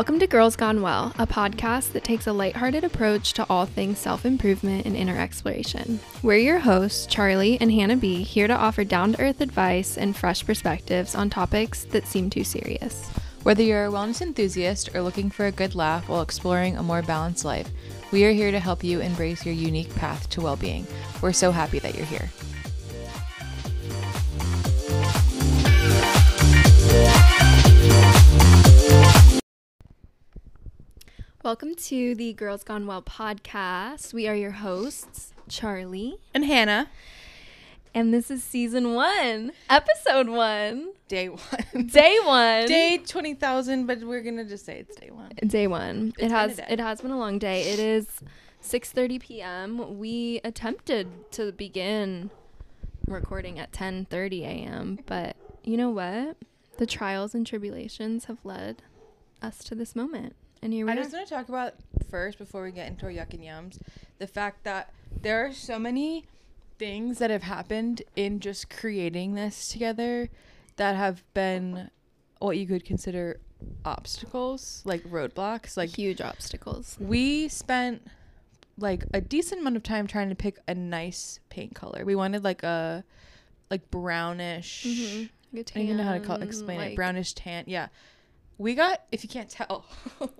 Welcome to Girls Gone Well, a podcast that takes a lighthearted approach to all things self improvement and inner exploration. We're your hosts, Charly and Hannah B, here to offer down to earth advice and fresh perspectives on topics that seem too serious. Whether you're a wellness enthusiast or looking for a good laugh while exploring a more balanced life, we are here to help you embrace your unique path to well being. We're so happy that you're here. Welcome to the Girls Gone Well podcast. We are your hosts, Charly, And Hannah, and this is season one, episode one, day one. day one. day 20,000, but we're going to just say it's day one. Day one. It's it has it has been a long day. It is 6:30 p.m. We attempted to begin recording at 10:30 a.m., but you know what? The trials and tribulations have led us to this moment. And here we I are. just want to talk about first, before we get into our yuck and yums, the fact that there are so many things that have happened in just creating this together that have been what you could consider obstacles, like roadblocks. Like huge obstacles. we spent like a decent amount of time trying to pick a nice paint color. We wanted like a like brownish. Mhm. I don't even know how to call Tan, explain it. Brownish tan. Yeah. We got if you can't tell.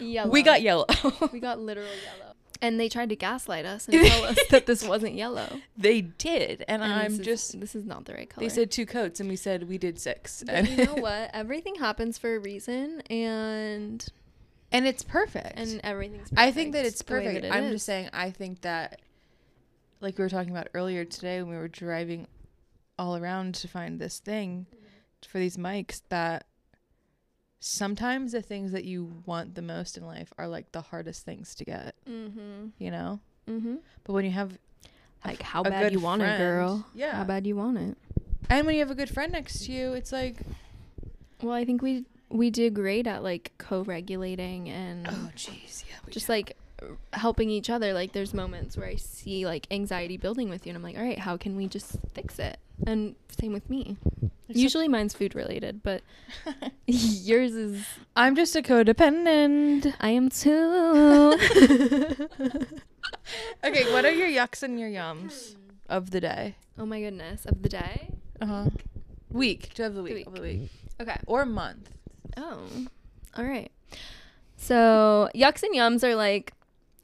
Yellow. we got yellow. we got literal yellow. And they tried to gaslight us and tell us that this wasn't yellow. they did, and, And I'm this is- just. this is not the right color. They said two coats, and we said we did six, But and, you know what? Everything happens for a reason, and and it's perfect. and everything's. Perfect I think that it's perfect. that it I'm is. just saying. I think that, like we were talking about earlier today, when we were driving all around to find this thing mm-hmm. for these mics, that sometimes the things that you want the most in life are like the hardest things to get. Mm-hmm. You know, Mm-hmm. but when you have Like how bad you want it, girl. Yeah. How bad you want it. and when you have a good friend next to you, it's like, Well, I think we we did great at like co-regulating and oh, jeez, yeah, just did. like helping each other. Like there's moments where I see like anxiety building with you, and I'm like, all right, how can we just fix it? And same with me. Usually mine's food related, but yours is I'm just a codependent. I am too. Okay, what are your yucks and your yums of the day? oh my goodness, of the day. Uh huh. Week. You have the week? week. Of the week. Okay. Or month. Oh, all right. So yucks and yums are like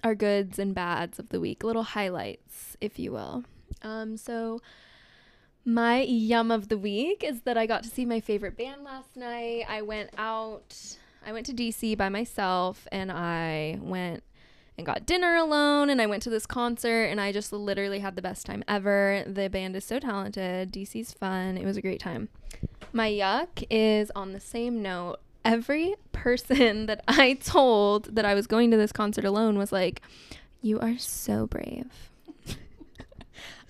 our goods and bads of the week, little highlights, if you will. Um, so my yum of the week is that I got to see my favorite band last night. I went out. I went to DC by myself, and I went and got dinner alone and I went to this concert and I just literally had the best time ever. The band is so talented. DC's fun. It was a great time. My yuck is on the same note. Every person that I told that I was going to this concert alone was like, "You are so brave."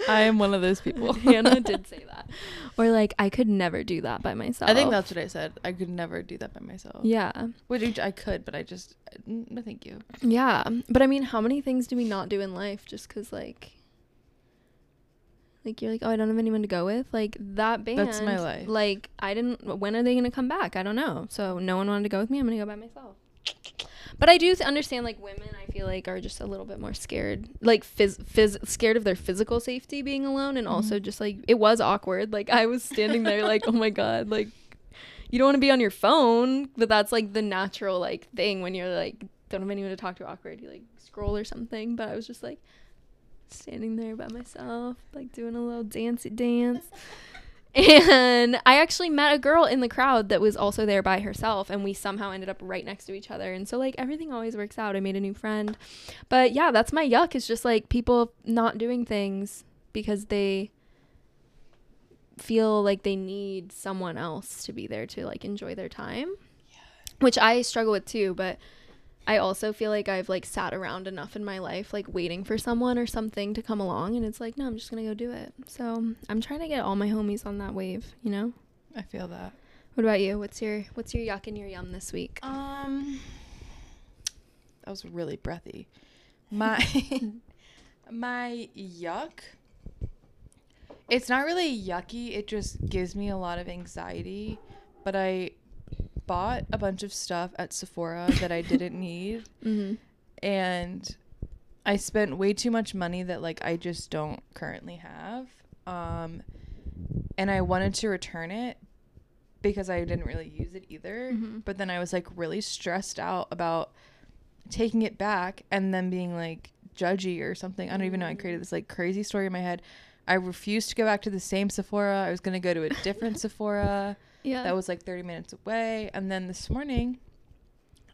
I am one of those people. Hannah did say that. Or like, "I could never do that by myself." I think that's what I said. I could never do that by myself. Yeah. Which I could, but I just no, thank you. Yeah, but I mean, how many things do we not do in life just because, like, like you're like, oh, I don't have anyone to go with. Like that band. That's my life. Like I didn't. When are they gonna come back? I don't know. So no one wanted to go with me. I'm gonna go by myself. But I do understand like women. Feel like are just a little bit more scared, like phys- phys- scared of their physical safety being alone, and also Mm-hmm. just like it was awkward. Like I was standing there, like, oh my god, like you don't want to be on your phone, but that's like the natural like thing when you're like don't have anyone to talk to awkward. You like scroll or something. But I was just like standing there by myself, like doing a little dancey dance. And I actually met a girl in the crowd that was also there by herself, and we somehow ended up right next to each other. And so, like, everything always works out. I made a new friend. But yeah, that's my yuck, is just like people not doing things because they feel like they need someone else to be there to like enjoy their time. Which I struggle with too, but I also feel like I've like sat around enough in my life like waiting for someone or something to come along and it's like no, I'm just going to go do it. So, I'm trying to get all my homies on that wave, you know? I feel that. What about you? What's your what's your yuck and your yum this week? Um, that was really breathy. My my yuck. It's not really yucky. It just gives me a lot of anxiety. But I bought a bunch of stuff at Sephora that I didn't need Mm-hmm. and I spent way too much money that like I just don't currently have. Um and I wanted to return it because I didn't really use it either. Mhm. But then I was like really stressed out about taking it back and then being like judgy or something. I don't even know. I created this like crazy story in my head. I refused to go back to the same Sephora. I was going to go to a different Sephora Yeah. that was like 30 minutes away. And then this morning,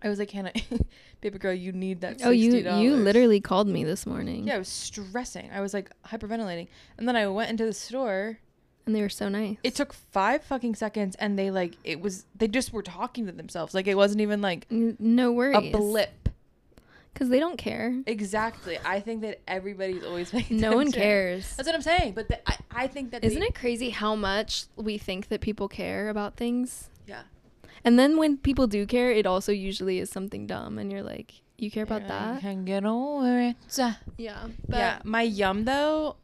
I was like, Hannah, baby girl, you need that $60. oh, you you literally called me this morning. Yeah, I was stressing. I was like hyperventilating. And then I went into the store. And they were so nice. It took five fucking seconds and they like, it was, they just were talking to themselves. Like it wasn't even like N- no worries. a blip. Because they don't care. Exactly. I think that everybody's always making. No one cares. That's what I'm saying. But the, I, I think that Isn't they- it crazy how much we think that people care about things? Yeah. And then when people do care, it also usually is something dumb, and you're like, you care about that? Can get over it. Yeah. yeah, my yum though,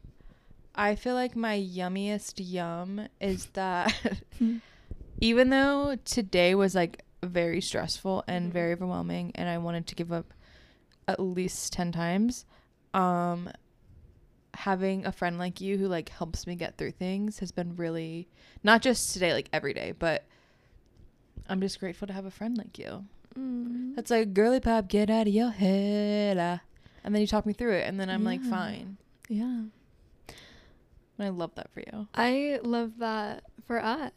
I feel like my yummiest yum is that even though today was like very stressful and Mhm. very overwhelming and I wanted to give up at least 10 times, um having a friend like you who like helps me get through things has been really not just today like every day, but I'm just grateful to have a friend like you. Mm. That's like girly pop, get out of your head. ah." And then you talk me through it and then I'm like fine. Yeah. And I love that for you. I love that for us.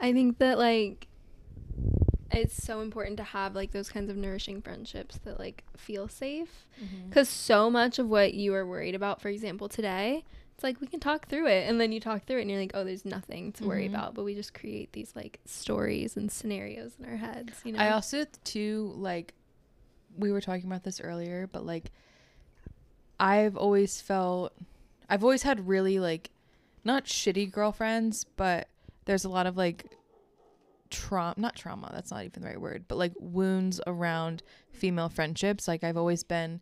I think that like it's so important to have like those kinds of nourishing friendships that like feel safe because so much of what you are worried about, for example, today, it's like we can talk through it, and then you talk through it, and you're like, oh, there's nothing to worry Mhm. about, but we just create these like stories and scenarios in our heads, you know. I also too like we were talking about this earlier, but like I've always felt I've always had really like not shitty girlfriends, but there's a lot of like trauma not trauma, that's not even the right word, but like wounds around female friendships. Like I've always been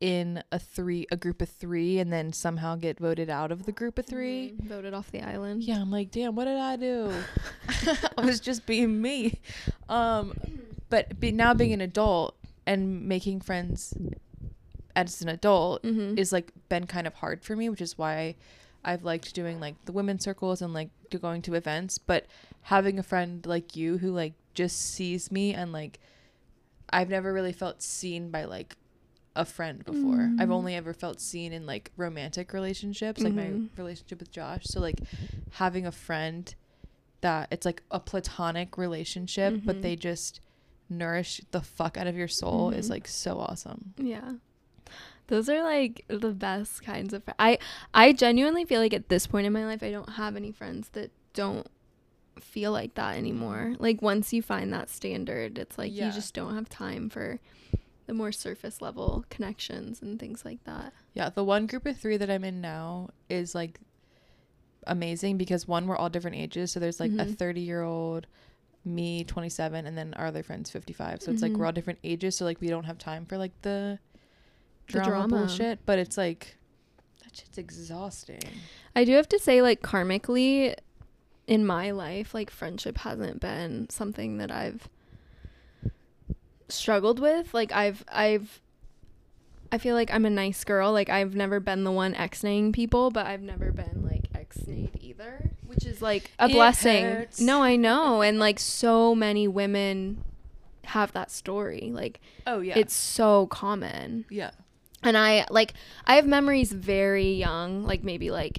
in a three a group of 3 and then somehow get voted out of the group of 3. Mhm. voted off the island. Yeah, I'm like, damn, what did I do? I was just being me. Um, but be, now being an adult and making friends as an adult Mm-hmm. is like been kind of hard for me, which is why I've liked doing like the women's circles and like going to events. But having a friend like you who like just sees me and like I've never really felt seen by like a friend before. I've Mm. only ever felt seen in like romantic relationships, like my Mhm. relationship with Josh. So like having a friend that it's like a platonic relationship, but Mhm. they just nourish the fuck out of your soul is Mhm. like so awesome. Yeah. Those are like the best kinds of fr- I I genuinely feel like at this point in my life I don't have any friends that don't feel like that anymore. Like once you find that standard, it's like Yeah. you just don't have time for the more surface level connections and things like that. Yeah, the one group of three that I'm in now is like amazing because one, we're all different ages. So there's like a Mhm. 30 year old, me, 27, and then our other friend's 55. So it's like we're all different ages. So like we don't have time for like The drama, drama. bullshit. But it's like, that shit's exhausting. I do have to say like karmically in my life like friendship hasn't been something that I've struggled with. Like I've I've I feel like I'm a nice girl. Like I've never been the one ex-naying people, but I've never been like ex-nayed either, which is like a It blessing. hurts. No, I know. And like so many women have that story. Like Oh, yeah. it's so common yeah. And i like i have memories very young like maybe like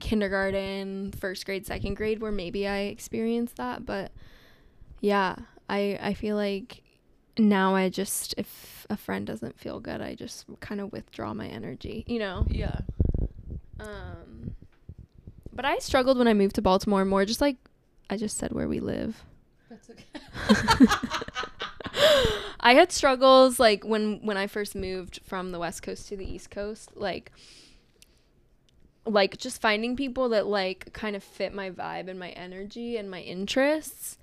kindergarten first grade second grade where maybe i experienced that but yeah i i feel like now i just if a friend doesn't feel good i just kind of withdraw my energy you know Yeah. um but i struggled when i moved to baltimore more just like i just said where we live That's okay. I had struggles like when when I first moved from the west coast to the east coast like like just finding people that like kind of fit my vibe and my energy and my interests.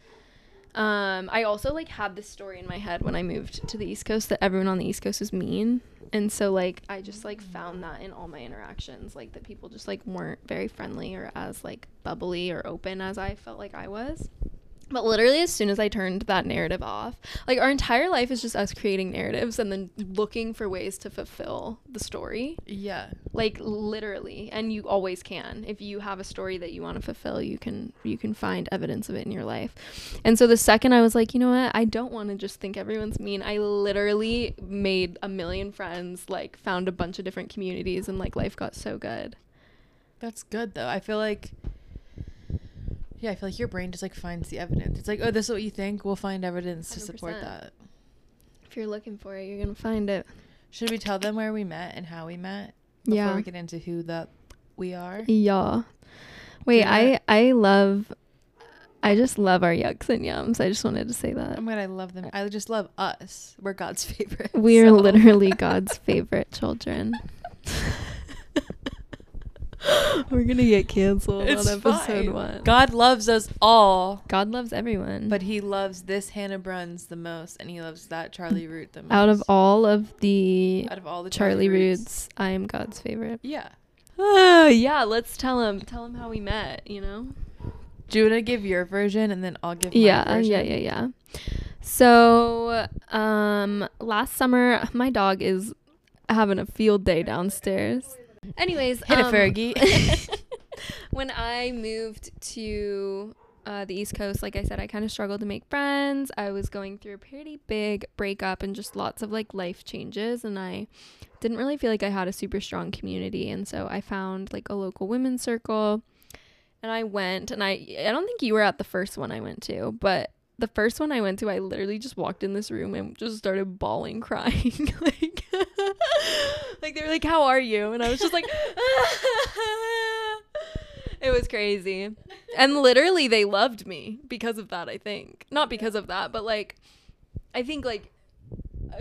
Um I also like had this story in my head when I moved to the east coast that everyone on the east coast was mean. And so like I just like found that in all my interactions like that people just like weren't very friendly or as like bubbly or open as I felt like I was. But literally, as soon as I turned that narrative off, like our entire life is just us creating narratives and then looking for ways to fulfill the story. Yeah. Like literally, and you always can. If you have a story that you want to fulfill, you can you can find evidence of it in your life. And so the second I was like, you know what, I don't want to just think everyone's mean. I literally made a million friends, like found a bunch of different communities, and like life got so good. That's good though. I feel like yeah, I feel like your brain just like finds the evidence. It's like, oh, this is what you think. We'll find evidence to support that. If you're looking for it, you're gonna find it. Should we tell them where we met and how we met before Yeah. we get into who the we are? Yeah. Wait, Yeah. I I love I just love our yucks and yums. I just wanted to say that. Oh my god, I love them. I just love us. We're God's favorite. We are so- literally God's favorite children. We're gonna get canceled It's on episode fine. one. God loves us all, God loves everyone. but He loves this Hannah Bruns the most, and He loves that Charly Root the most. out of all of the out of all the Charly Roots. I am God's favorite. Yeah. Ah, yeah, let's tell him. Tell him how we met. You know. Do you want to give your version and then I'll give my yeah version? yeah yeah yeah so um last summer my dog is having a field day downstairs anyways Hit it, um, Fergie. when i moved to uh, the east coast like i said i kind of struggled to make friends i was going through a pretty big breakup and just lots of like life changes and i didn't really feel like i had a super strong community and so i found like a local women's circle and I went and I I don't think you were at the first one I went to, but the first one I went to, I literally just walked in this room and just started bawling, crying. like, like they were like, "How are you?" And I was just like, it was crazy. And literally, they loved me because of that. I think not because of that, but like, I think like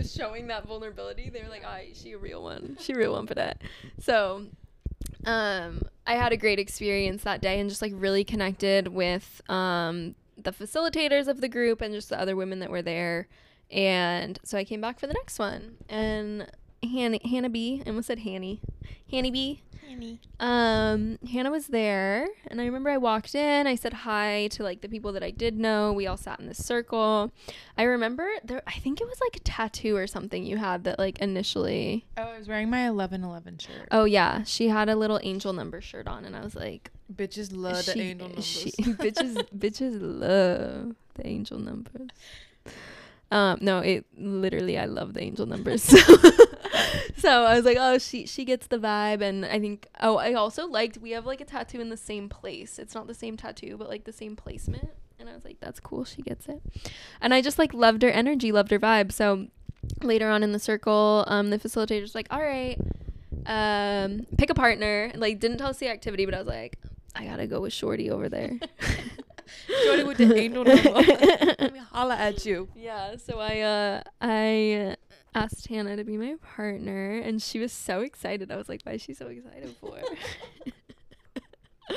showing that vulnerability, they were like, "I, she a real one. She a real one for that." So um I had a great experience that day and just like really connected with um the facilitators of the group and just the other women that were there. And so I came back for the next one. And Hannah Hannah B, I almost said Hanny. Hanny B. Hanny. Um, Hannah was there, and I remember I walked in. I said hi to like the people that I did know. We all sat in this circle. I remember there. I think it was like a tattoo or something you had that like initially. oh, I was wearing my 1111 shirt. Oh yeah, she had a little angel number shirt on, and I was like, Bitches love the she- angel numbers. she- bitches, bitches love the angel numbers. Um, no, it literally, I love the angel numbers. So, so I was like, oh, she she gets the vibe, and I think, oh, I also liked we have like a tattoo in the same place. It's not the same tattoo, but like the same placement, and I was like, that's cool. She gets it, and I just like loved her energy, loved her vibe. So later on in the circle, um, the facilitator's like, all right, um, pick a partner. Like, didn't tell us the activity, but I was like, I gotta go with Shorty over there. Shorty with the angel number. Let me holla at you. Yeah, so I uh I asked Hannah to be my partner and she was so excited. I was like, why is she so excited for?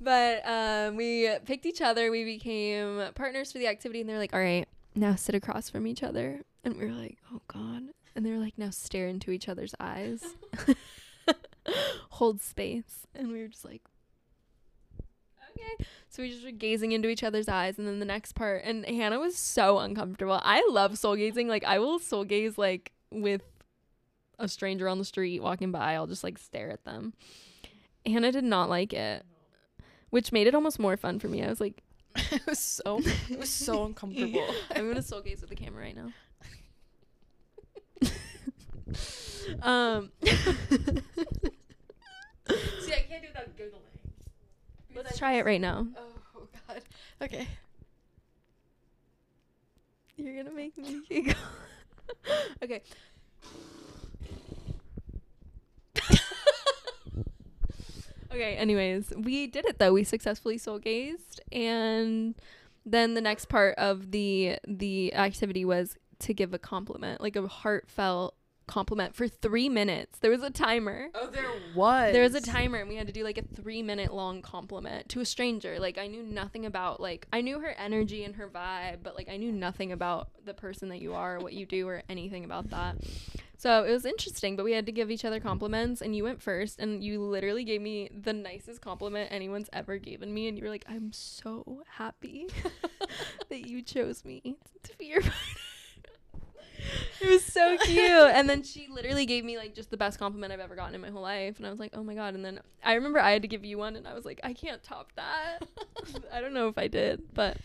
but um we picked each other, we became partners for the activity and they're like, All right, now sit across from each other and we were like, Oh god and they were like, now stare into each other's eyes. Hold space. And we were just like Okay. So we just were gazing into each other's eyes, and then the next part, and Hannah was so uncomfortable. I love soul gazing. Like I will soul gaze like with a stranger on the street walking by. I'll just like stare at them. Hannah did not like it, which made it almost more fun for me. I was like, it was so it was so uncomfortable. I'm gonna soul gaze with the camera right now. um. See, I can't do that giggling. Let's try it right now. Oh god. Okay. You're gonna make me giggle. okay. okay, anyways, we did it though. We successfully soul gazed and then the next part of the the activity was to give a compliment, like a heartfelt compliment for 3 minutes. There was a timer. Oh, there was. There was a timer and we had to do like a three minute long compliment to a stranger. Like I knew nothing about like I knew her energy and her vibe, but like I knew nothing about the person that you are, what you do, or anything about that. So it was interesting, but we had to give each other compliments and you went first and you literally gave me the nicest compliment anyone's ever given me and you were like, I'm so happy. that you chose me to be your partner. It was so cute. And then she literally gave me like just the best compliment I've ever gotten in my whole life. And I was like, oh my God. And then I remember I had to give you one and I was like, I can't top that. I don't know if I did, but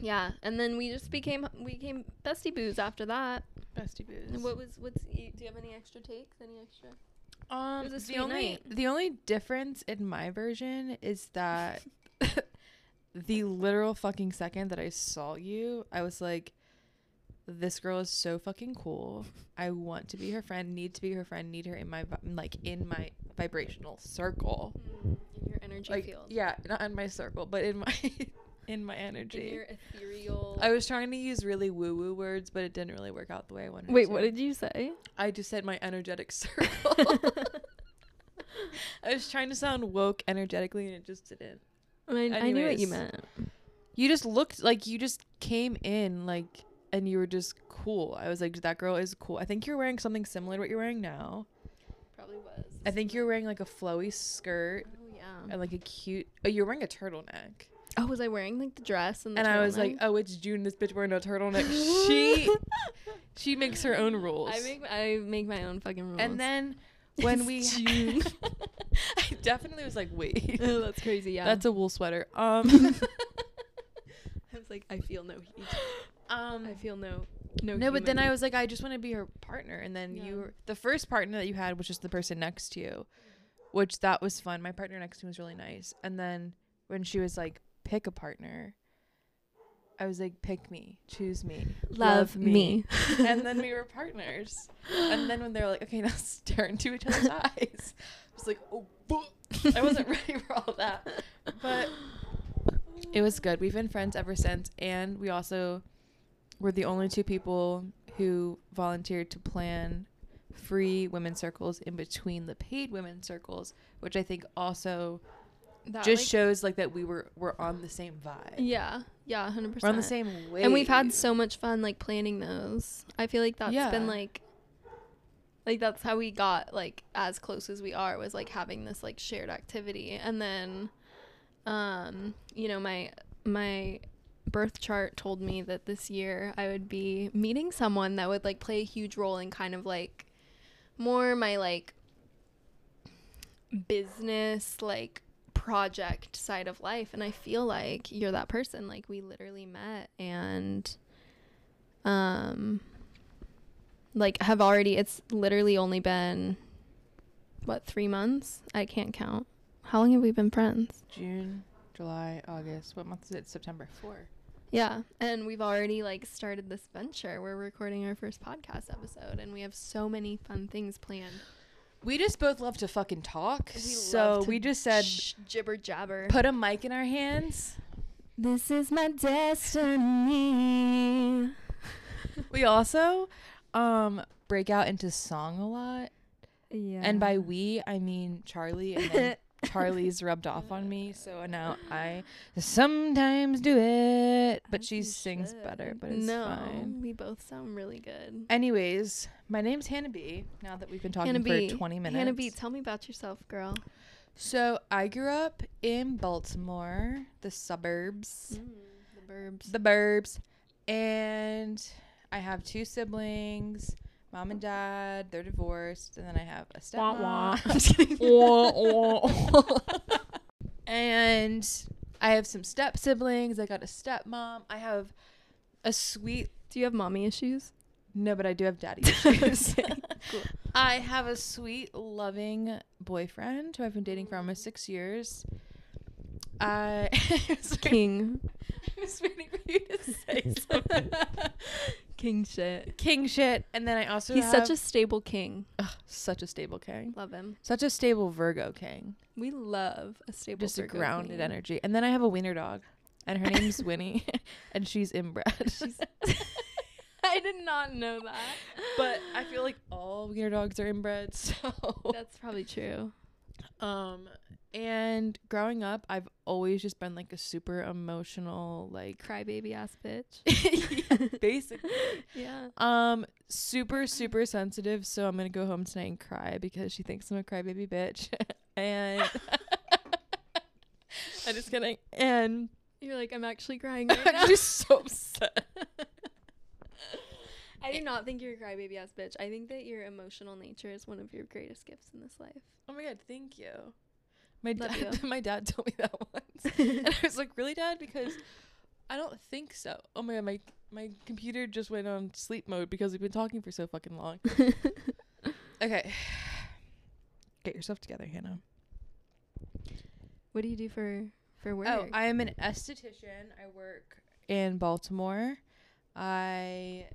yeah. And then we just became we became bestie boos after that. Bestie booze. And what was what's do you have any extra takes? Any extra? Um, It was a the only night. the only difference in my version is that the literal fucking second that I saw you, I was like, "This girl is so fucking cool. I want to be her friend. Need to be her friend. Need her in my like in my vibrational circle. Mm, in your energy Like field. yeah, not in my circle, but in my in my In energy. your ethereal. I was trying to use really woo woo words, but it didn't really work out the way I wanted. it Wait, to. what did you say? I just said my energetic circle. I was trying to sound woke energetically and it just didn't. I, I knew what you meant. You just looked like you just came in like and you were just cool. I was like, that girl is cool. I think you're wearing something similar to what you're wearing now. Probably was. I think you're wearing like a flowy skirt Oh yeah. and like a cute. Oh, you're wearing a turtleneck. Oh, was I wearing like the dress and the And I was like, turtleneck? oh, it's June. This bitch wearing a turtleneck. she she makes her own rules. I make I make my own fucking rules. and then when It's we June. I definitely was like, wait. oh, that's crazy. Yeah. That's a wool sweater. Um, I was like, I feel no heat. Um, I feel no no. no, but then I was like, I just want to be her partner. And then Yeah. you, were, the first partner that you had was just the person next to you, which that was fun. My partner next to me was really nice. And then when she was like, pick a partner, I was like, pick me, choose me, love me. and then we were partners. And then when they were like, okay, now stare into each other's eyes, I was like, oh. I wasn't ready for all that. But it was good. We've been friends ever since. And we also were the only two people who volunteered to plan free women's circles in between the paid women's circles, which I think also That, just like- shows like that we were were on the same vibe. Yeah, yeah, hundred percent. We're on the same wave. and we've had so much fun like planning those. I feel like that's Yeah. been like like that's how we got like as close as we are was like having this like shared activity. And then um you know my my birth chart told me that this year I would be meeting someone that would like play a huge role in kind of like more my like business like project side of life and I feel like you're that person like we literally met and um like have already it's literally only been what 3 months I can't count how long have we been friends June, July, August. What month is it? September. Four. Yeah and we've already like started this venture we're recording our first podcast episode and we have so many fun things planned We just both love to fucking talk. We so we just said Sh- jibber jabber put a mic in our hands. this is my destiny We also um break out into song a lot. yeah And by we I mean Charly and Charly's rubbed off on me, so now I sometimes do it. But As she sings should. better, but it's no, fine. we both sound really good. Anyways, my name's Hannah B. Now that we've been talking Hannah B, for 20 minutes. Hannah B, tell me about yourself, girl. So I grew up in Baltimore, the suburbs, mm, the burbs. the burbs, and I have two siblings, mom and dad. They're divorced, and then I have a Wah, stepmom. wah. I'm just kidding. Wah, wah. and I have some step siblings. I got a stepmom. I have a sweet Do you have mommy issues? no, but I do have daddy issues. Cool. I have a sweet, loving boyfriend who I've been dating for almost six years. I was, King. I was waiting for you to say something. King shit. king shit, and then I also He's such a stable king. ugh, such a stable king, Love him. such a stable Virgo king, We love a stable just a grounded king. energy. And then I have a wiener dog, and her name's Winnie, and she's inbred. She's- I did not know that. but I feel like all wiener dogs are inbred, so that's probably true. Um, and growing up, I've always just been like a super emotional, like Crybaby ass bitch. basically. yeah. Um, super super sensitive. So I'm gonna go home tonight and cry because she thinks I'm a crybaby bitch. and I'm just kidding. And You're like, I'm actually crying right I'm now. just so upset. I do not think you're a crybaby ass bitch. I think that your emotional nature is one of your greatest gifts in this life. Oh my god, thank you. My Love dad, my dad told me that once, and I was like, "Really, Dad?" Because I don't think so. Oh my god, my my computer just went on sleep mode because we've been talking for so fucking long. Okay, get yourself together, Hannah. what do you do for for work? Oh, I am an esthetician. I work in Baltimore. I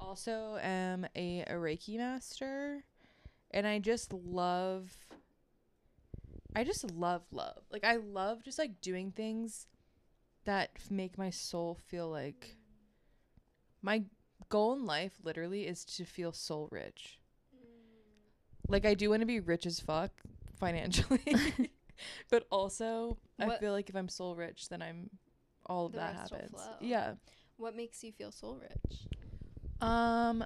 also am a, a Reiki master, and I just love. I just love love. Like I love just like doing things that make my soul feel like. My goal in life, literally, is to feel soul rich. Like I do want to be rich as fuck financially, but also I feel like if I'm soul rich, then I'm all of The that happens. Yeah. what makes you feel soul rich? Um,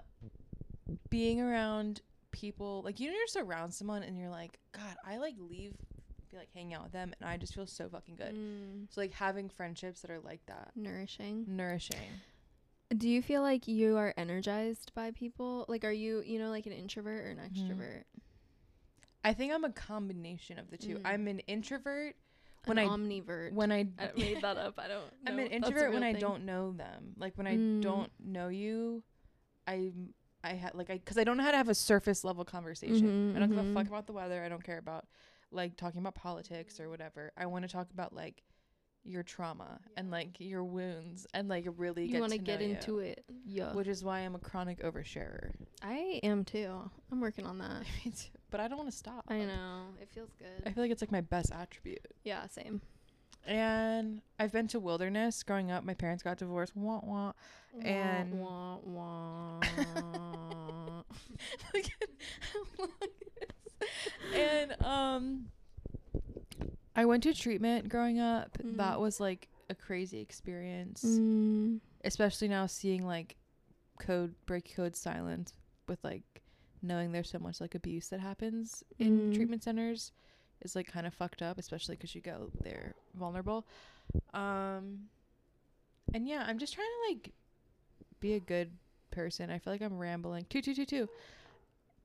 being around people like you know you're just around someone and you're like, God, I like leave, be like hanging out with them, and I just feel so fucking good. Mm, So like having friendships that are like that, nourishing. nourishing. Do you feel like you are energized by people? Like, are you, you know, like an introvert or an Mhm. extrovert? I think I'm a combination of the two. Mm. I'm an introvert when an I omnivert. when I I made that up. I don't. I'm an if that's a introvert when real I don't know them. Like when I Mm. don't know you, I I had like I because I don't know how to have a surface level conversation. Mhm, I don't give a mhm. fuck about the weather. I don't care about like talking about politics or whatever. I want to talk about like your trauma and like your wounds and like really You get want to to get know into you, it? Yeah. which is why I'm a chronic oversharer. I am too. I'm working on that. But I don't want to stop. I know. It feels good. I feel like it's like my best attribute. yeah, same. And I've been to wilderness growing up. My parents got divorced. Wah wah. And- wah, wah, wah. Look at how long it is. And um I went to treatment growing up. Mhm. That was like a crazy experience. Mm, Especially now seeing like code break code silence with like knowing there's so much like abuse that happens in Mm. treatment centers is like kind of fucked up, especially cuz you go there vulnerable. Um and yeah, I'm just trying to like be a good person. I feel like I'm rambling. Two two two two.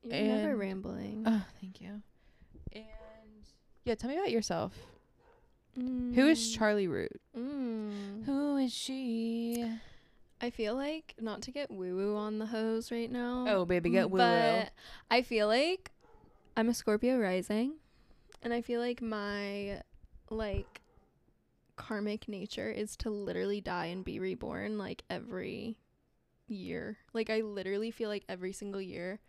You're never rambling. Oh, thank you. And yeah, tell me about yourself. Mm. Who is Charly Root? Mm. Who is she? I feel like not to get woo woo on the hose right now. Oh, baby, get woo-woo. But I feel like I'm a Scorpio rising, and I feel like my like karmic nature is to literally die and be reborn like every year. Like I literally feel like every single year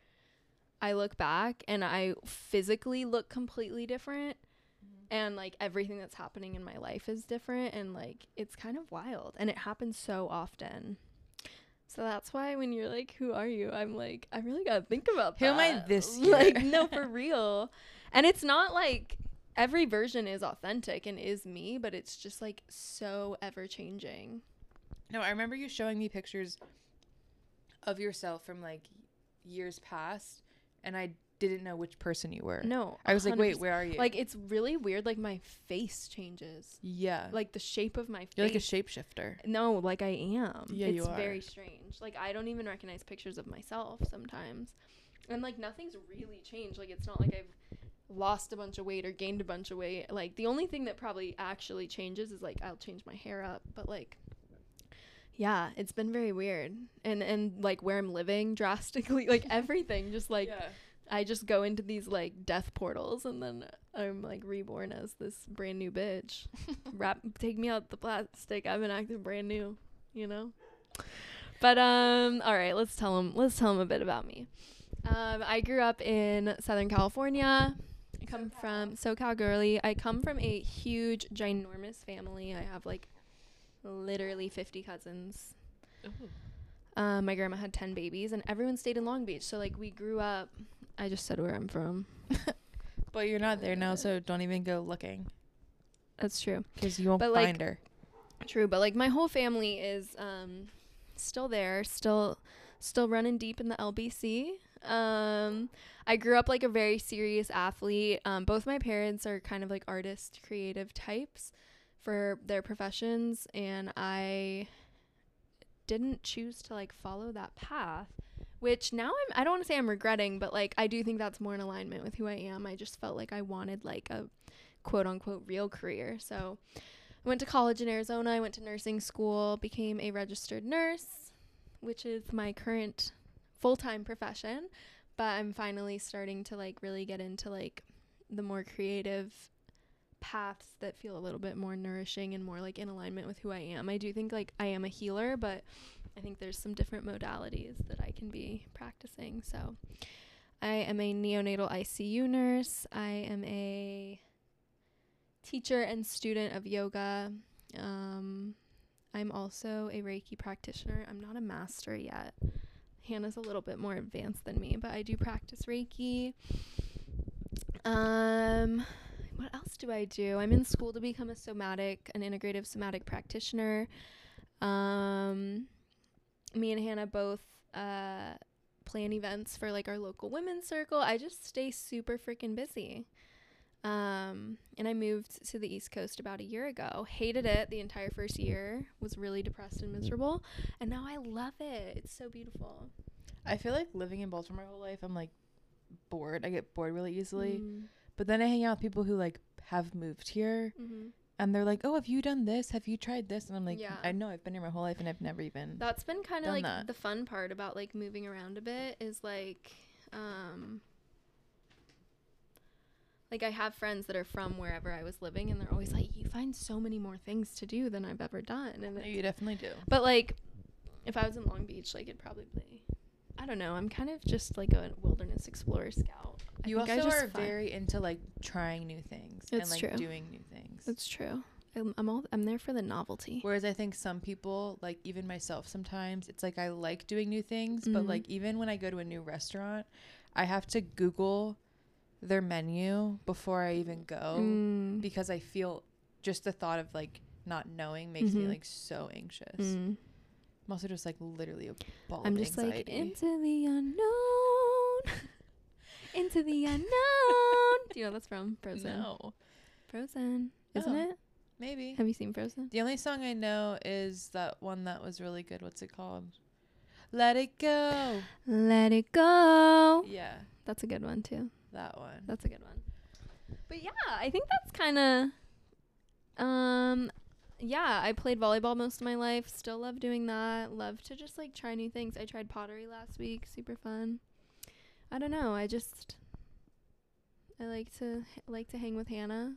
I look back and I physically look completely different mm-hmm. and like everything that's happening in my life is different and like it's kind of wild and it happens so often. So that's why when you're like who are you? I'm like i really gotta think about Who am I this year? like no for real. And it's not like every version is authentic and is me but it's just like so ever changing No, I remember you showing me pictures of yourself from like years past, and I didn't know which person you were. no I was like, wait, where are you? like it's really weird like my face changes yeah, like like the shape of my face you're like a shapeshifter. No, like I am. Yeah, it's you are. very strange. Like I don't even recognize pictures of myself sometimes. And like nothing's really changed. Like it's not like I've lost a bunch of weight or gained a bunch of weight. Like the only thing that probably actually changes is like I'll change my hair up, but like yeah, it's been very weird. And and like where I'm living drastically, like everything just like yeah. I just go into these like death portals and then I'm like reborn as this brand new bitch. Wrap take me out the plastic. I've been acting brand new, you know? But um all right, let's tell them let's tell them a bit about me. Um I grew up in Southern California. I come from SoCal girly. I come from a huge ginormous family. I have like literally 50 cousins. Um, my grandma had 10 babies and everyone stayed in Long Beach. So like we grew up I just said where I'm from. But you're not there now, so don't even go looking That's true. because you won't But, like, find her. True, but like my whole family is um still there, still still running deep in the LBC. Um I grew up like a very serious athlete. Um both my parents are kind of like artist creative types. For their professions and I didn't choose to like follow that path which now I'm I don't want to say I'm regretting but like I do think that's more in alignment with who I am. I just felt like I wanted like a quote unquote real career. So I went to college in Arizona. I went to nursing school, became a registered nurse, which is my current full-time profession, but I'm finally starting to like really get into like the more creative paths that feel a little bit more nourishing and more like in alignment with who I am. I do think like I am a healer, but I think there's some different modalities that I can be practicing. So I am a neonatal ICU nurse. I am a teacher and student of yoga. Um, I'm also a Reiki practitioner. I'm not a master yet. Hannah's a little bit more advanced than me, but I do practice Reiki. Um, what else do I do? I'm in school to become a somatic, an integrative somatic practitioner. Um, me and Hannah both uh, plan events for like our local women's circle. I just stay super freaking busy. Um, and I moved to the East Coast about a year ago. Hated it the entire first year. Was really depressed and miserable, and now I love it. It's so beautiful. I feel like living in Baltimore my whole life, I'm like bored. I get bored really easily. Mm. But then I hang out with people who like have moved here hmm and they're like, "Oh, have you done this? Have you tried this?" And I'm like, Yeah. "I know I've been here my whole life and I've never even." That's been kind of like that. the fun part about like moving around a bit is like, um, like I have friends that are from wherever I was living, and they're always like, "You find so many more things to do than I've ever done." And No, you definitely do. But like, if I was in Long Beach, like it'd probably be. I don't know. I'm kind of just like a wilderness explorer scout. I You also are find- very into like trying new things and like true. doing new things. That's true. I'm, I'm all. I'm there for the novelty. Whereas I think some people, like even myself sometimes, it's like I like doing new things, but Mhm. like even when I go to a new restaurant, I have to Google their menu before I even go Mm. because I feel just the thought of like not knowing makes me Mhm. like so anxious. Mm. I'm also just like literally a ball I'm just like into the unknown, into the unknown. Do you know that's from Frozen? no, Frozen, isn't Oh. it? maybe. Have you seen Frozen? The only song I know is that one that was really good. What's it called? Let it go. Let it go. Yeah, That's a good one too. that one. That's a good one. But yeah, I think that's kind of um yeah, I played volleyball most of my life. Still love doing that. Love to just like try new things. I tried pottery last week. Super fun. I don't know. I just I like to like to hang with Hannah.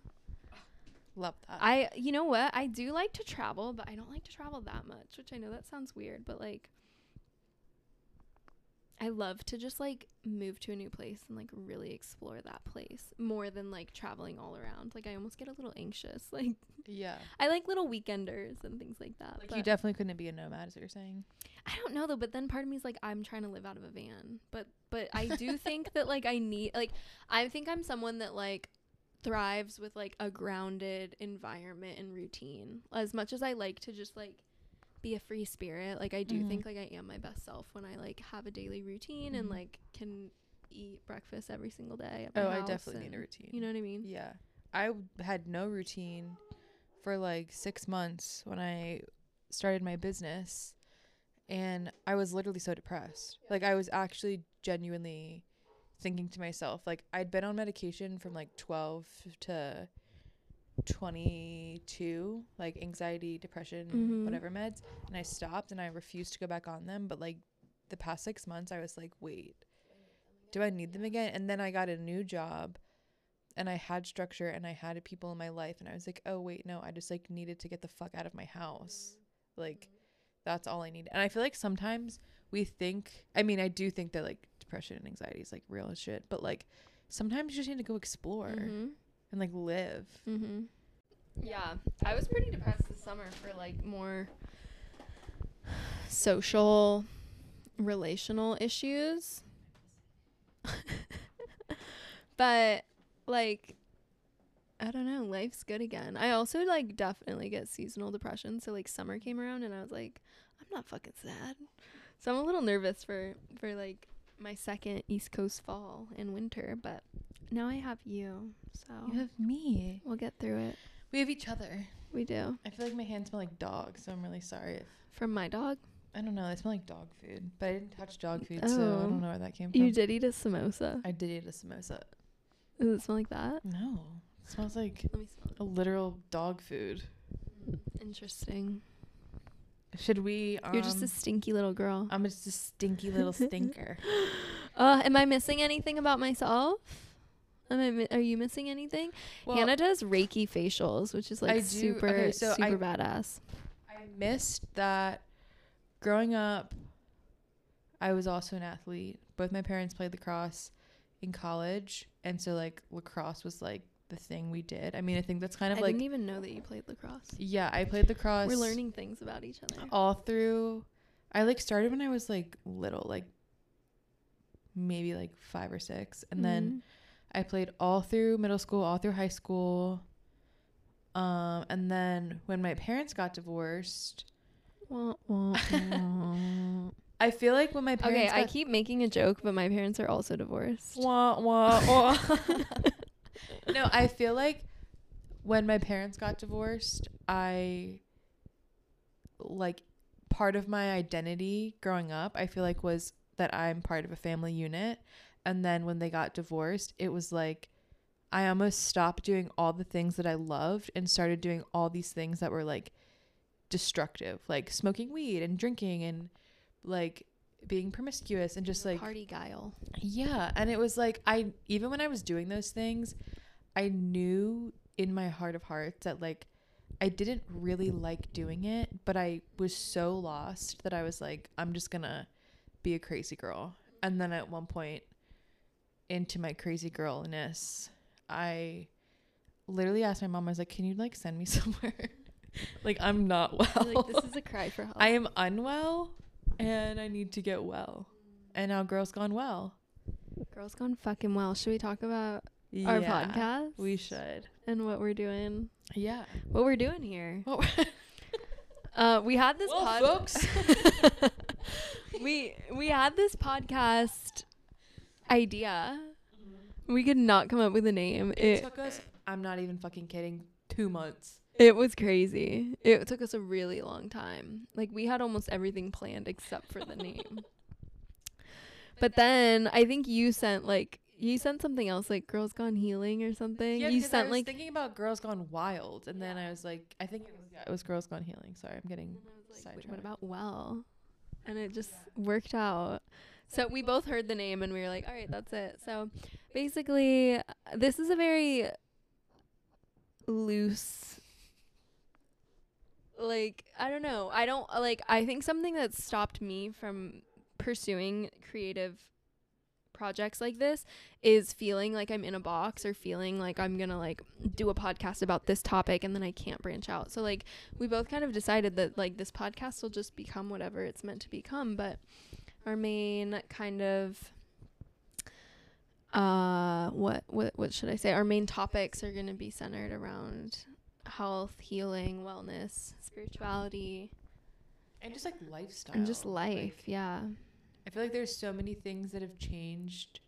Love that. I you know what? I do like to travel, but I don't like to travel that much, which I know that sounds weird, but like I love to just like move to a new place and like really explore that place more than like traveling all around. Like I almost get a little anxious. Like yeah. I like little weekenders and things like that. Like you definitely couldn't be a nomad, is what you're saying. I don't know though, but then part of me is like I'm trying to live out of a van. But but I do think that like I need like I think I'm someone that like thrives with like a grounded environment and routine. As much as I like to just like be a free spirit, like I do Mhm. think like I am my best self when I like have a daily routine and Mhm. like can eat breakfast every single day. Oh, I definitely need a routine. You know what I mean? Yeah. I w- had no routine for like six months when I started my business. And I was literally so depressed. Like, I was actually genuinely thinking to myself, like, I'd been on medication from like 12 to 22, like anxiety, depression, Mhm. whatever meds. And I stopped and I refused to go back on them. But like the past six months, I was like, wait, do I need them again? And then I got a new job and I had structure and I had people in my life and I was like, "Oh wait, no, I just like needed to get the fuck out of my house." Like that's all I need. And I feel like sometimes we think, I mean, I do think that like depression and anxiety is like real as shit, but like sometimes you just need to go explore Mhm. And like live. Mm-hmm. Yeah, I was pretty depressed this summer for like more social, relational issues. but like, I don't know, life's good again. I also like definitely get seasonal depression. So like summer came around and I was like, I'm not fucking sad. So I'm a little nervous for for like my second East Coast fall and winter, but now I have you. So You have me. We'll get through it. We have each other. We do. I feel like my hands smell like dog, so I'm really sorry. If, From my dog. I don't know. They smell like dog food, but I didn't touch dog food, so I Oh. don't know where that came from. You did eat a samosa. I did eat a samosa. Does it smell like that? No, it smells like Let me smell a literal dog food. Mm, interesting. Should we? Um, You're just a stinky little girl. I'm just a stinky little stinker. Uh, am I missing anything about myself? Am I, mi- are you missing anything? Well, Hannah does Reiki facials, which is like I do- super, okay, so super I- badass. I missed that. Growing up, I was also an athlete. Both my parents played lacrosse in college, and so like lacrosse was like the thing we did. I mean, I think that's kind of I like I didn't even know that you played lacrosse. yeah. I played lacrosse. We're learning things about each other. all through. I like started when I was like little, like maybe like five or six, and then Mhm. I played all through middle school, all through high school. Um, and then when my parents got divorced. I feel like when my parents okay, I keep making a joke, but my parents are also divorced. wah, wah, wah. no, I feel like when my parents got divorced, I like part of my identity growing up, I feel like was that I'm part of a family unit. And then when they got divorced, it was like I almost stopped doing all the things that I loved and started doing all these things that were like destructive, like smoking weed and drinking and like being promiscuous and just like Party guile. yeah, and it was like I even when I was doing those things, I knew in my heart of hearts that like I didn't really like doing it, but I was so lost that I was like I'm just going to be a crazy girl. And then at one point into my crazy girlness, I literally asked my mom I was like, "Can you like send me somewhere?" like I'm not well. Like this is a cry for help. I am unwell and I need to get well. And now Girls Gone Well. Girls gone fucking well. Should we talk about our podcast? We should. and what we're doing. Yeah. What we're doing here. Well, Uh, we had this Well, pod- folks. we we had this podcast idea. We could not come up with a name. it It took us, I'm not even fucking kidding, two months. It was crazy. It took us a really long time. Like we had almost everything planned except for the name. But then I think you sent like you sent something else like Girls Gone Healing or something. Yeah, you because I sent was like thinking about Girls Gone Wild, and then I was like, I think it was, yeah, it was Girls Gone Healing. Sorry, I'm getting And I like, sidetracked. what about well? And it just worked out. So we both heard the name and we were like, all right, that's it. So basically, this is a very loose, like, I don't know. I don't, like, I think something that stopped me from pursuing creative projects like this is feeling like I'm in a box or feeling like I'm gonna like do a podcast about this topic and then I can't branch out. So like we both kind of decided that like this podcast will just become whatever it's meant to become, but our main kind of uh what what what should I say? Our main topics are going to be centered around health, healing, wellness, spirituality, and just like lifestyle. and just life. Like, yeah. I feel like there's so many things that have changed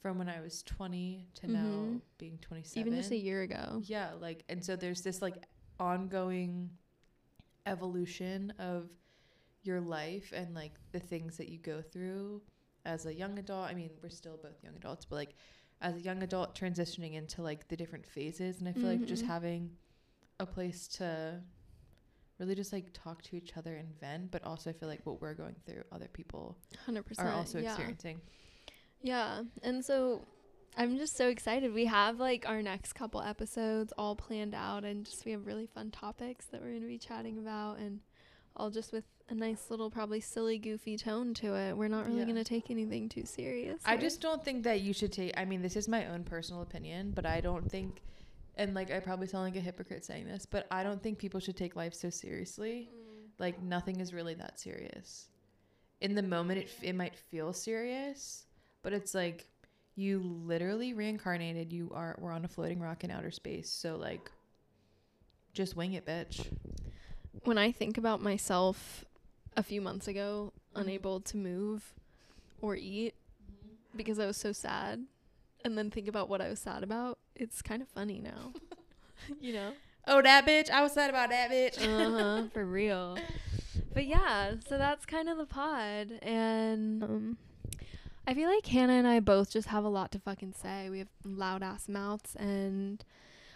from when I was 20 to now Mhm. being 27. Even just a year ago. Yeah, like and so there's this like ongoing evolution of your life and like the things that you go through as a young adult. I mean, we're still both young adults, but like as a young adult transitioning into like the different phases and I feel like just Mhm. having a place to really just like talk to each other and vent, but also I feel like what we're going through other people 100%. are also yeah. experiencing. Yeah. And so I'm just so excited. We have like our next couple episodes all planned out and just we have really fun topics that we're going to be chatting about and all just with a nice little probably silly goofy tone to it. We're not really Yeah. going to take anything too serious. I just don't think that you should take. I mean, this is my own personal opinion, but I don't think, and like I probably sound like a hypocrite saying this, but I don't think people should take life so seriously. Mm. Like nothing is really that serious. In the moment, it it might feel serious, but it's like you literally reincarnated. You are we're on a floating rock in outer space. So like, just wing it, bitch. When I think about myself a few months ago, Mhm. unable to move or eat because I was so sad, and then think about what I was sad about, it's kind of funny now. you know? Oh, that bitch. I was sad about that bitch. uh-huh, for real. But yeah, so that's kind of the pod. And um, I feel like Hannah and I both just have a lot to fucking say. We have loud ass mouths. And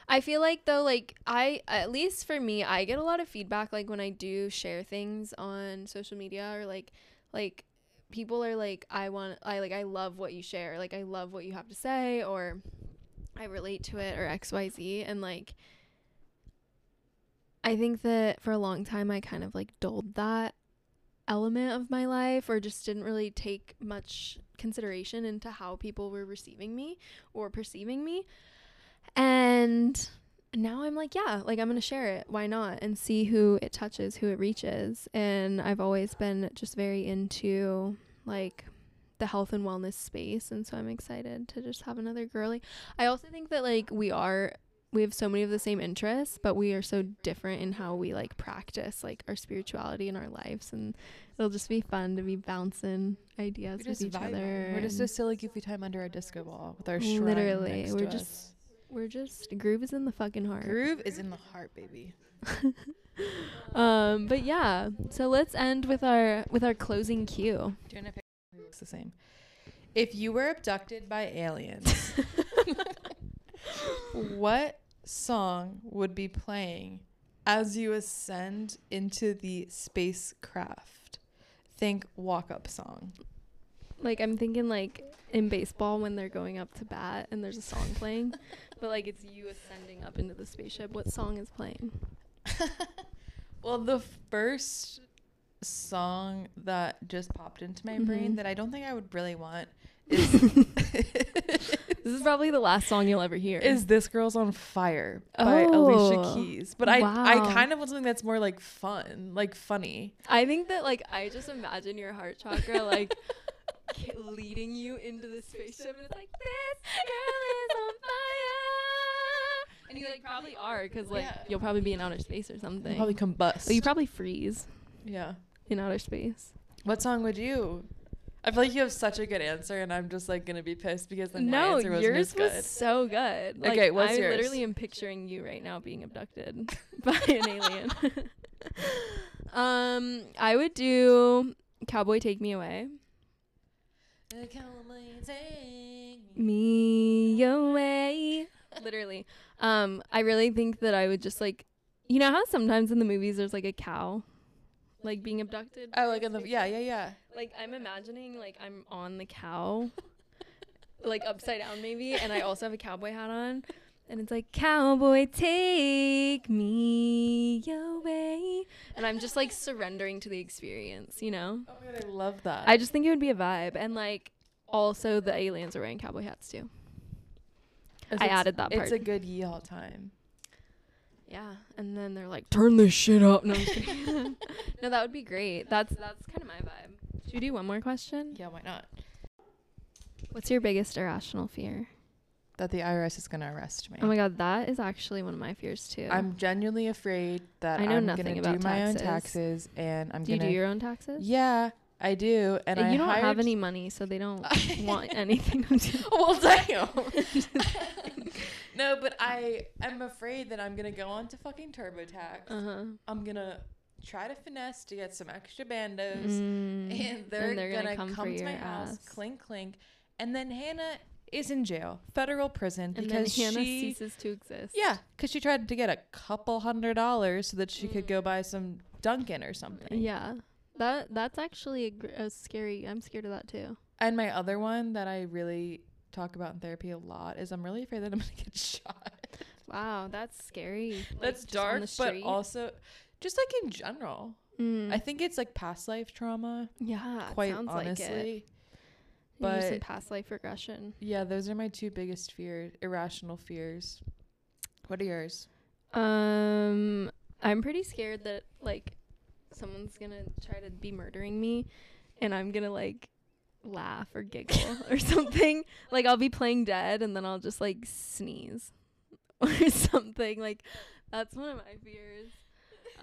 I feel like, though, like, I, at least for me, I get a lot of feedback, like, when I do share things on social media or, like, like, people are like, I want, I like, I love what you share. Like, I love what you have to say, or I relate to it, or XYZ. And, like, I think that for a long time I kind of like dulled that element of my life or just didn't really take much consideration into how people were receiving me or perceiving me. And now I'm like, yeah, like I'm going to share it. Why not? And see who it touches, who it reaches. And I've always been just very into like the health and wellness space and so I'm excited to just have another girly. I also think that like we are we have so many of the same interests, but we are so different in how we like practice like our spirituality in our lives, and it'll just be fun to be bouncing ideas with each other. We're just a silly, goofy time under our disco ball with our shrine Literally, we're just- us. We're just groove is in the fucking heart. groove is in the heart, baby. Um, but yeah, so let's end with our with our closing cue. Doing it looks the same. If you were abducted by aliens, what song would be playing as you ascend into the spacecraft? Think walk up song. Like I'm thinking like in baseball when they're going up to bat and there's a song playing, but like it's you ascending up into the spaceship. What song is playing? well, the first song that just popped into my brain Mhm. that I don't think I would really want is This is probably the last song you'll ever hear. is This Girl's on Fire by Alicia Oh, Keys. But I I kind of want something that's more like fun, like funny. I think that like I just imagine your heart chakra like leading you into the spaceship and it's like this girl is on fire and you like probably are because like Yeah. you'll probably be in outer space or something Probably combust. but you probably freeze yeah. in outer space What song would you? I feel like you have such a good answer, and I'm just like gonna be pissed because then my no answer wasn't yours as good. was so good like, Okay, what's I yours? literally am picturing you right now being abducted by an alien um I would do Cowboy Take Me Away Cowboy take me away. Literally. Um, I really think that I would just like you know how sometimes in the movies there's like a cow like being abducted? Oh, like in the yeah, yeah, yeah. Like I'm imagining like I'm on the cow. like upside down maybe, and I also have a cowboy hat on. And it's like, Cowboy, take me away. And I'm just like surrendering to the experience, you know? Oh my god, I love that. I just think it would be a vibe. And like also the aliens are wearing cowboy hats too. It's- I it's- added that It's a good yeehaw time. Yeah, and then they're like, "Turn this shit up." No, I'm no, that would be great. That's that's kind of my vibe. Should we do one more question? Yeah, why not? What's your biggest irrational fear? That the IRS is gonna arrest me. Oh my god, that is actually one of my fears too. I'm genuinely afraid that I know I'm nothing gonna about do my own taxes. taxes and I'm do gonna do your own taxes? Yeah, I do. And I you don't have any money, so they don't want anything. well, damn. no, but I am afraid that I'm gonna go on to fucking TurboTax. Uh huh. I'm gonna try to finesse to get some extra bandos, Mm, and they're, gonna, come, for to my house, ass. clink clink, and then Hannah is in jail, federal prison, and because Hannah she. ceases to exist. yeah, because she tried to get a couple hundred dollars so that she could Mm. go buy some Dunkin' or something. Yeah. That that's actually a, gr- a scary. I'm scared of that too. And my other one that I really talk about in therapy a lot is I'm really afraid that I'm gonna get shot. Wow, that's scary. Like, That's dark, but also just like in general. Mm. I think it's like past life trauma, yeah, quite sounds honestly. like it. Maybe some past life regression. Yeah, those are my two biggest fears, irrational fears. What are yours? Um, I'm pretty scared that like someone's gonna try to be murdering me, and I'm gonna like laugh or giggle or something. Like I'll be playing dead, and then I'll just like sneeze or something. Like that's one of my fears.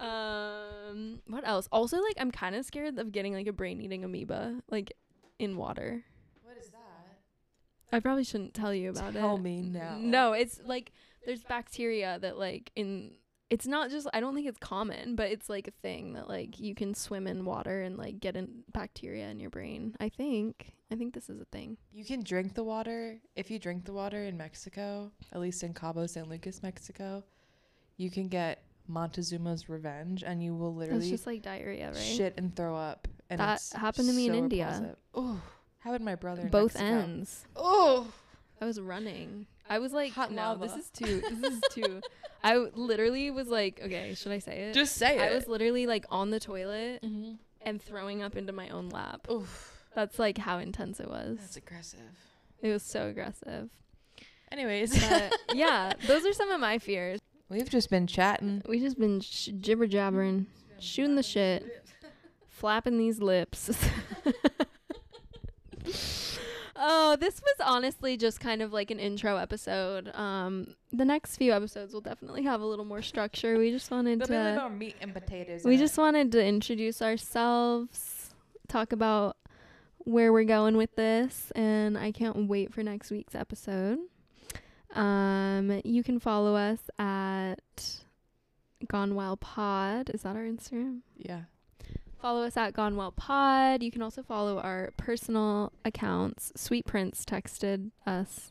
Um, what else? Also, like I'm kind of scared of getting like a brain-eating amoeba, like in water. What is that? I probably shouldn't tell you about it. Tell me now. No, it's like there's bacteria that like in it's not just I don't think it's common, but it's like a thing that like you can swim in water and like get in bacteria in your brain. I think. I think this is a thing. You can drink the water. If you drink the water in Mexico, at least in Cabo San Lucas, Mexico, you can get Montezuma's revenge and you will literally it's just like diarrhea, right? shit and throw up. And That happened to me in India. Oh, happened my brother in Both Mexico. ends. Oh, I was running. I was like, Hot no, this is too. This is too. I w- literally was like, okay, should I say it? just say it. I was literally like on the toilet mm-hmm. and throwing up into my own lap. Oof, That's like how intense it was. that's aggressive. It was so aggressive. Anyways, But yeah, those are some of my fears. we've just been chatting. We've just been sh- jibber jabbering, shooting the shit, flapping these lips. Oh, this was honestly just kind of like an intro episode. Um, the next few episodes will definitely have a little more structure. We just wanted There'll be a little to. meat and potatoes. We just it. wanted to introduce ourselves, talk about where we're going with this, and I can't wait for next week's episode. Um, you can follow us at Gone Wild Pod. Is that our Instagram? yeah. Follow us at Gone Well Pod. You can also follow our personal accounts. Sweet Prince texted us.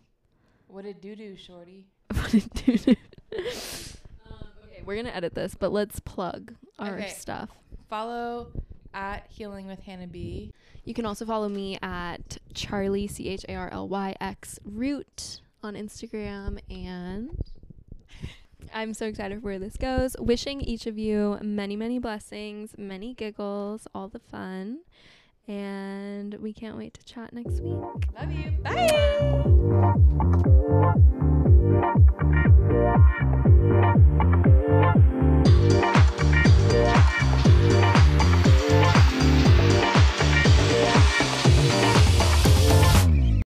What did do do, shorty? What did you do? um, okay, we're gonna edit this, but let's plug our Okay. stuff. Follow at Healing with Hannah B. You can also follow me at Charly C H A R L Y X Root on Instagram and I'm so excited for where this goes. Wishing each of you many, many blessings, many giggles, all the fun. And we can't wait to chat next week. Love you. Bye.